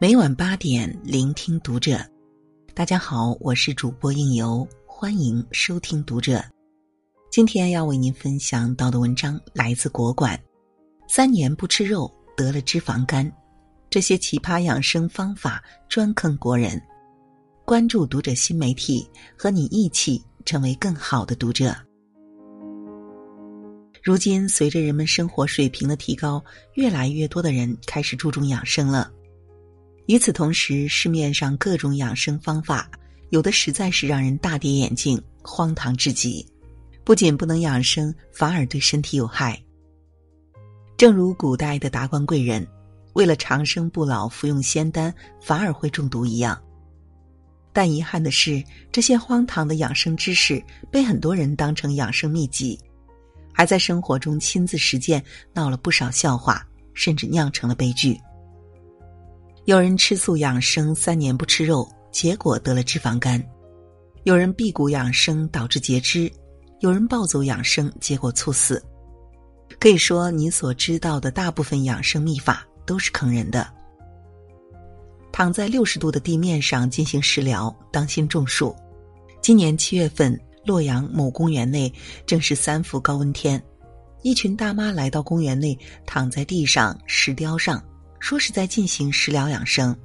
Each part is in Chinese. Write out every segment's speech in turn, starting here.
每晚八点，聆听读者。大家好，我是主播应由，欢迎收听读者。今天要为您分享到的文章来自国馆。三年不吃肉，得了脂肪肝，这些奇葩养生方法专坑国人。关注读者新媒体，和你一起成为更好的读者。如今，随着人们生活水平的提高，越来越多的人开始注重养生了。与此同时，市面上各种养生方法，有的实在是让人大跌眼镜，荒唐至极。不仅不能养生，反而对身体有害。正如古代的达官贵人，为了长生不老，服用仙丹反而会中毒一样。但遗憾的是，这些荒唐的养生知识被很多人当成养生秘籍，还在生活中亲自实践，闹了不少笑话，甚至酿成了悲剧。有人吃素养生三年不吃肉，结果得了脂肪肝；有人辟谷养生导致截肢；有人暴走养生结果猝死。可以说，你所知道的大部分养生秘法都是坑人的。躺在六十度的地面上进行食疗，当心中暑。今年七月份，洛阳某公园内正是三伏高温天，一群大妈来到公园内，躺在地上石雕上。说是在进行食疗养生。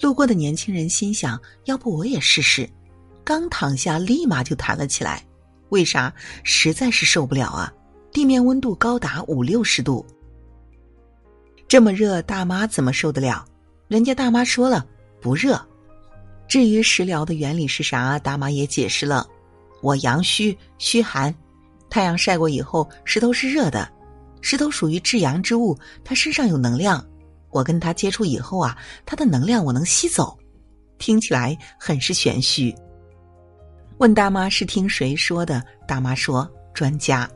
路过的年轻人心想：要不我也试试？刚躺下，立马就弹了起来。为啥？实在是受不了啊！地面温度高达五六十度，这么热，大妈怎么受得了？人家大妈说了，不热。至于食疗的原理是啥，大妈也解释了：我阳虚，虚寒，太阳晒过以后，石头是热的。石头属于至阳之物，它身上有能量。我跟它接触以后啊，它的能量我能吸走。听起来很是玄虚。问大妈是听谁说的？大妈说专家。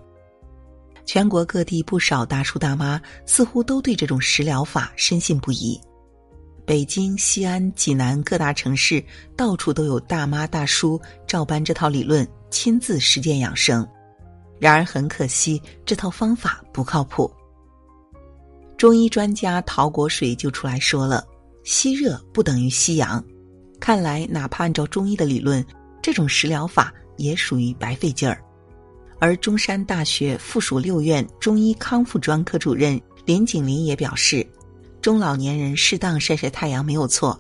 全国各地不少大叔大妈似乎都对这种食疗法深信不疑。北京、西安、济南各大城市到处都有大妈大叔照搬这套理论，亲自实践养生。然而很可惜，这套方法不靠谱。中医专家陶国水就出来说了：“吸热不等于吸阳。”看来，哪怕按照中医的理论，这种食疗法也属于白费劲儿。而中山大学附属六院中医康复专科主任林景林也表示：“中老年人适当晒晒太阳没有错，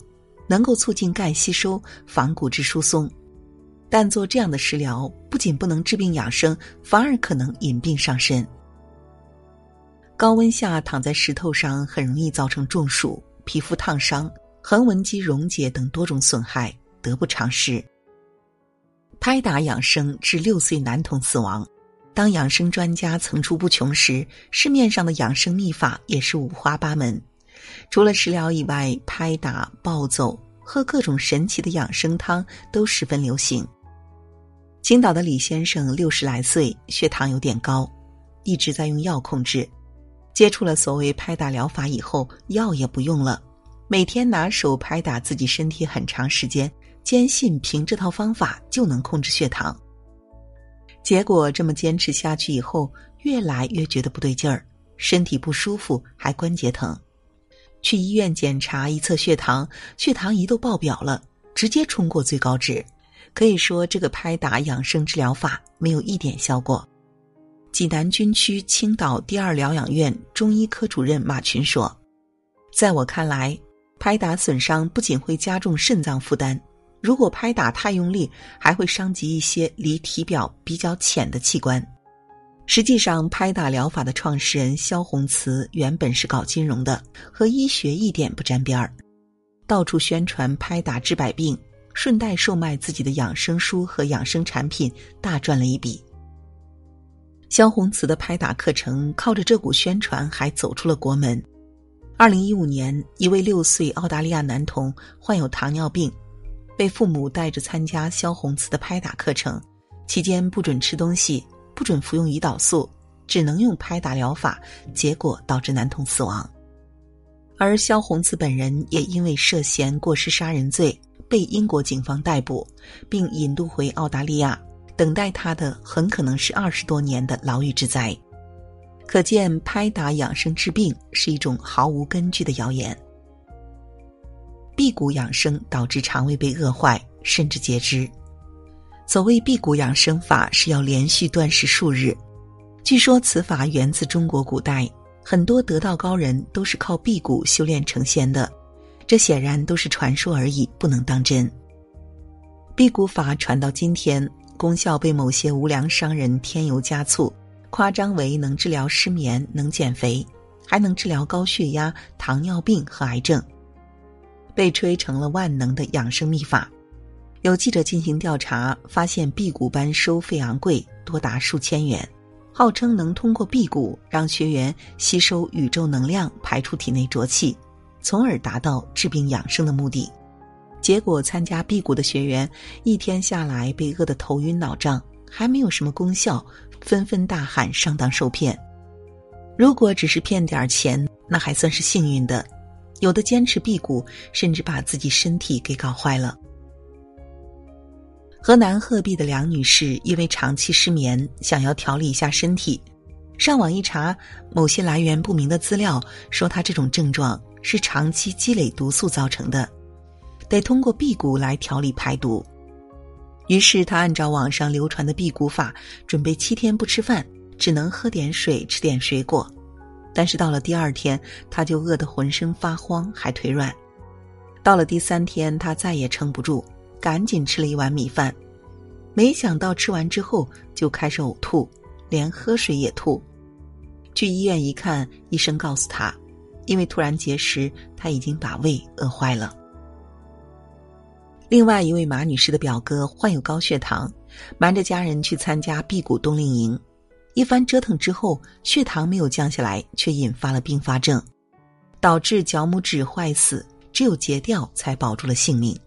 能够促进钙吸收，防骨质疏松。”但做这样的食疗，不仅不能治病养生，反而可能引病上身。高温下躺在石头上，很容易造成中暑、皮肤烫伤、横纹肌溶解等多种损害，得不偿失。拍打养生致六岁男童死亡，当养生专家层出不穷时，市面上的养生秘法也是五花八门。除了食疗以外，拍打、暴走、喝各种神奇的养生汤都十分流行。青岛的李先生六十来岁，血糖有点高，一直在用药控制。接触了所谓拍打疗法以后，药也不用了，每天拿手拍打自己身体很长时间，坚信凭这套方法就能控制血糖。结果这么坚持下去以后，越来越觉得不对劲儿，身体不舒服，还关节疼。去医院检查一测血糖，血糖仪都爆表了，直接冲过最高值。可以说，这个拍打养生治疗法没有一点效果。济南军区青岛第二疗养院中医科主任马群说：“在我看来，拍打损伤不仅会加重肾脏负担，如果拍打太用力，还会伤及一些离体表比较浅的器官。实际上，拍打疗法的创始人萧宏慈原本是搞金融的，和医学一点不沾边儿，到处宣传拍打治百病。”顺带售卖自己的养生书和养生产品，大赚了一笔。萧红慈的拍打课程靠着这股宣传还走出了国门。二零一五年，一位六岁澳大利亚男童患有糖尿病，被父母带着参加萧红慈的拍打课程，期间不准吃东西，不准服用胰岛素，只能用拍打疗法，结果导致男童死亡。而萧红慈本人也因为涉嫌过失杀人罪。被英国警方逮捕，并引渡回澳大利亚，等待他的很可能是二十多年的牢狱之灾。可见，拍打养生治病是一种毫无根据的谣言。辟谷养生导致肠胃被饿坏，甚至截肢。所谓辟谷养生法，是要连续断食数日。据说此法源自中国古代，很多得道高人都是靠辟谷修炼成仙的。这显然都是传说而已，不能当真。辟谷法传到今天，功效被某些无良商人添油加醋，夸张为能治疗失眠、能减肥，还能治疗高血压、糖尿病和癌症，被吹成了万能的养生秘法。有记者进行调查，发现辟谷班收费昂贵，多达数千元，号称能通过辟谷让学员吸收宇宙能量，排出体内浊气，从而达到治病养生的目的。结果，参加辟谷的学员一天下来被饿得头晕脑胀，还没有什么功效，纷纷大喊上当受骗。如果只是骗点钱，那还算是幸运的；有的坚持辟谷，甚至把自己身体给搞坏了。河南鹤壁的梁女士因为长期失眠，想要调理一下身体，上网一查，某些来源不明的资料说她这种症状是长期积累毒素造成的，得通过辟谷来调理排毒。于是他按照网上流传的辟谷法，准备七天不吃饭，只能喝点水，吃点水果。但是到了第二天，他就饿得浑身发慌，还腿软。到了第三天，他再也撑不住。赶紧吃了一碗米饭，没想到吃完之后就开始呕吐，连喝水也吐。去医院一看，医生告诉他，因为突然节食，他已经把胃饿坏了。另外一位马女士的表哥患有高血糖，瞒着家人去参加辟谷冬令营，一番折腾之后，血糖没有降下来，却引发了并发症，导致脚拇指坏死，只有截掉才保住了性命。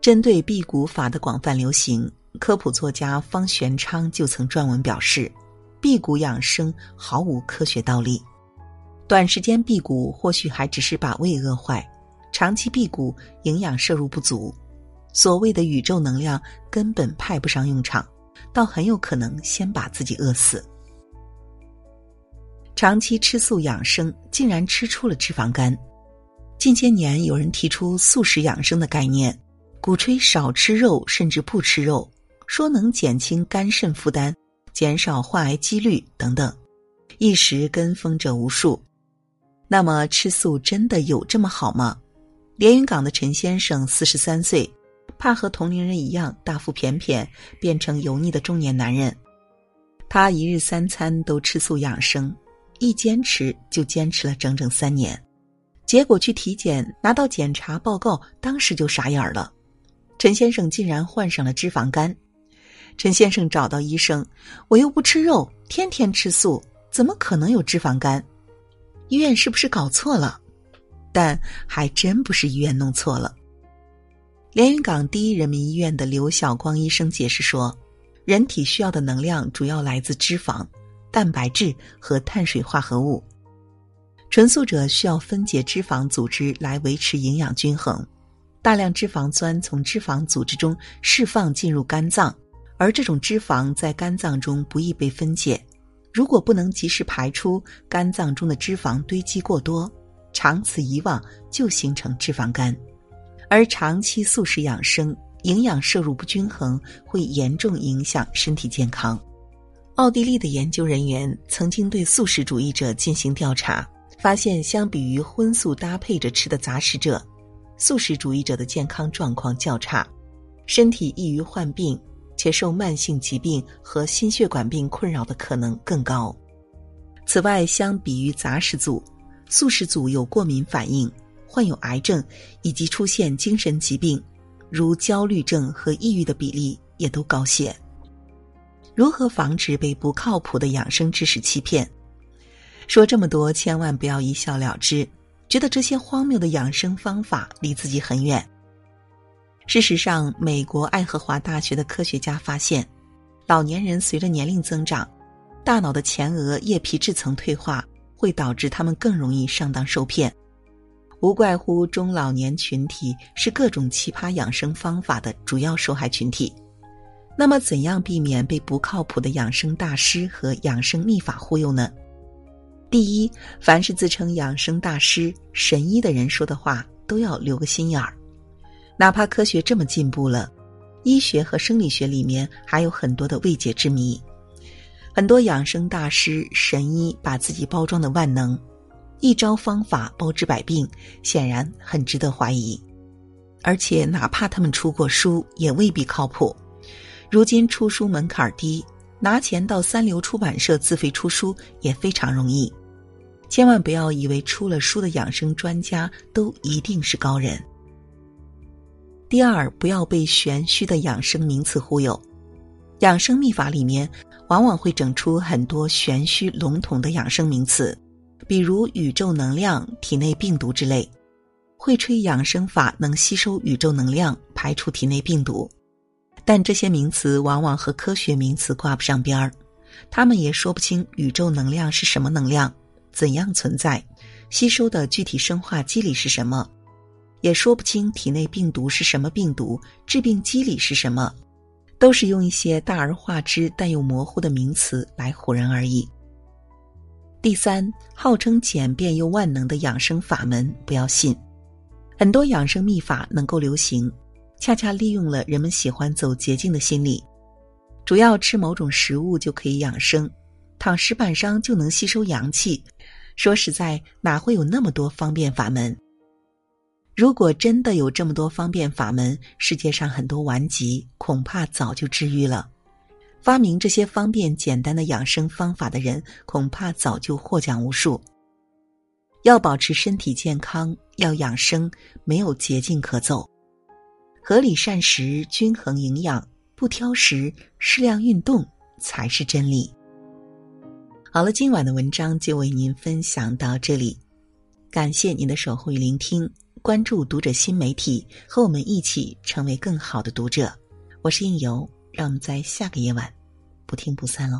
针对辟谷法的广泛流行，科普作家方玄昌就曾撰文表示：“辟谷养生毫无科学道理，短时间辟谷或许还只是把胃饿坏，长期辟谷营养摄入不足，所谓的宇宙能量根本派不上用场，倒很有可能先把自己饿死。长期吃素养生，竟然吃出了脂肪肝。近些年有人提出素食养生的概念。”鼓吹少吃肉，甚至不吃肉，说能减轻肝肾负担，减少患癌几率等等，一时跟风者无数。那么吃素真的有这么好吗？连云港的陈先生四十三岁，怕和同龄人一样大腹便便，变成油腻的中年男人。他一日三餐都吃素养生，一坚持就坚持了整整三年，结果去体检拿到检查报告，当时就傻眼了。陈先生竟然患上了脂肪肝。陈先生找到医生，我又不吃肉，天天吃素，怎么可能有脂肪肝？医院是不是搞错了？但还真不是医院弄错了。连云港第一人民医院的刘晓光医生解释说，人体需要的能量主要来自脂肪、蛋白质和碳水化合物。纯素者需要分解脂肪组织来维持营养均衡。大量脂肪酸从脂肪组织中释放进入肝脏，而这种脂肪在肝脏中不易被分解。如果不能及时排出，肝脏中的脂肪堆积过多，长此以往就形成脂肪肝。而长期素食养生，营养摄入不均衡，会严重影响身体健康。奥地利的研究人员曾经对素食主义者进行调查，发现相比于荤素搭配着吃的杂食者。素食主义者的健康状况较差，身体易于患病，且受慢性疾病和心血管病困扰的可能更高。此外，相比于杂食组，素食组有过敏反应、患有癌症以及出现精神疾病，如焦虑症和抑郁的比例也都高些。如何防止被不靠谱的养生知识欺骗？说这么多，千万不要一笑了之。觉得这些荒谬的养生方法离自己很远。事实上，美国爱荷华大学的科学家发现，老年人随着年龄增长，大脑的前额叶皮质层退化，会导致他们更容易上当受骗。无怪乎中老年群体是各种奇葩养生方法的主要受害群体。那么，怎样避免被不靠谱的养生大师和养生秘法忽悠呢？第一，凡是自称养生大师、神医的人说的话，都要留个心眼儿。哪怕科学这么进步了，医学和生理学里面还有很多的未解之谜。很多养生大师、神医把自己包装的万能，一招方法包治百病，显然很值得怀疑。而且，哪怕他们出过书，也未必靠谱。如今出书门槛低，拿钱到三流出版社自费出书也非常容易。千万不要以为出了书的养生专家都一定是高人。第二，不要被玄虚的养生名词忽悠。养生秘法里面往往会整出很多玄虚笼统的养生名词，比如宇宙能量、体内病毒之类，会吹养生法能吸收宇宙能量，排除体内病毒。但这些名词往往和科学名词挂不上边儿，他们也说不清宇宙能量是什么能量，怎样存在，吸收的具体生化机理是什么。也说不清体内病毒是什么病毒，致病机理是什么，都是用一些大而化之但又模糊的名词来唬人而已。第三，号称简便又万能的养生法门不要信，很多养生秘法能够流行，恰恰利用了人们喜欢走捷径的心理，主要吃某种食物就可以养生，躺石板上就能吸收阳气。说实在，哪会有那么多方便法门？如果真的有这么多方便法门，世界上很多顽疾恐怕早就治愈了。发明这些方便简单的养生方法的人，恐怕早就获奖无数。要保持身体健康，要养生，没有捷径可走，合理膳食、均衡营养、不挑食、适量运动才是真理。好了，今晚的文章就为您分享到这里，感谢您的守候与聆听。关注读者新媒体，和我们一起成为更好的读者。我是应由，让我们在下个夜晚不听不散喽。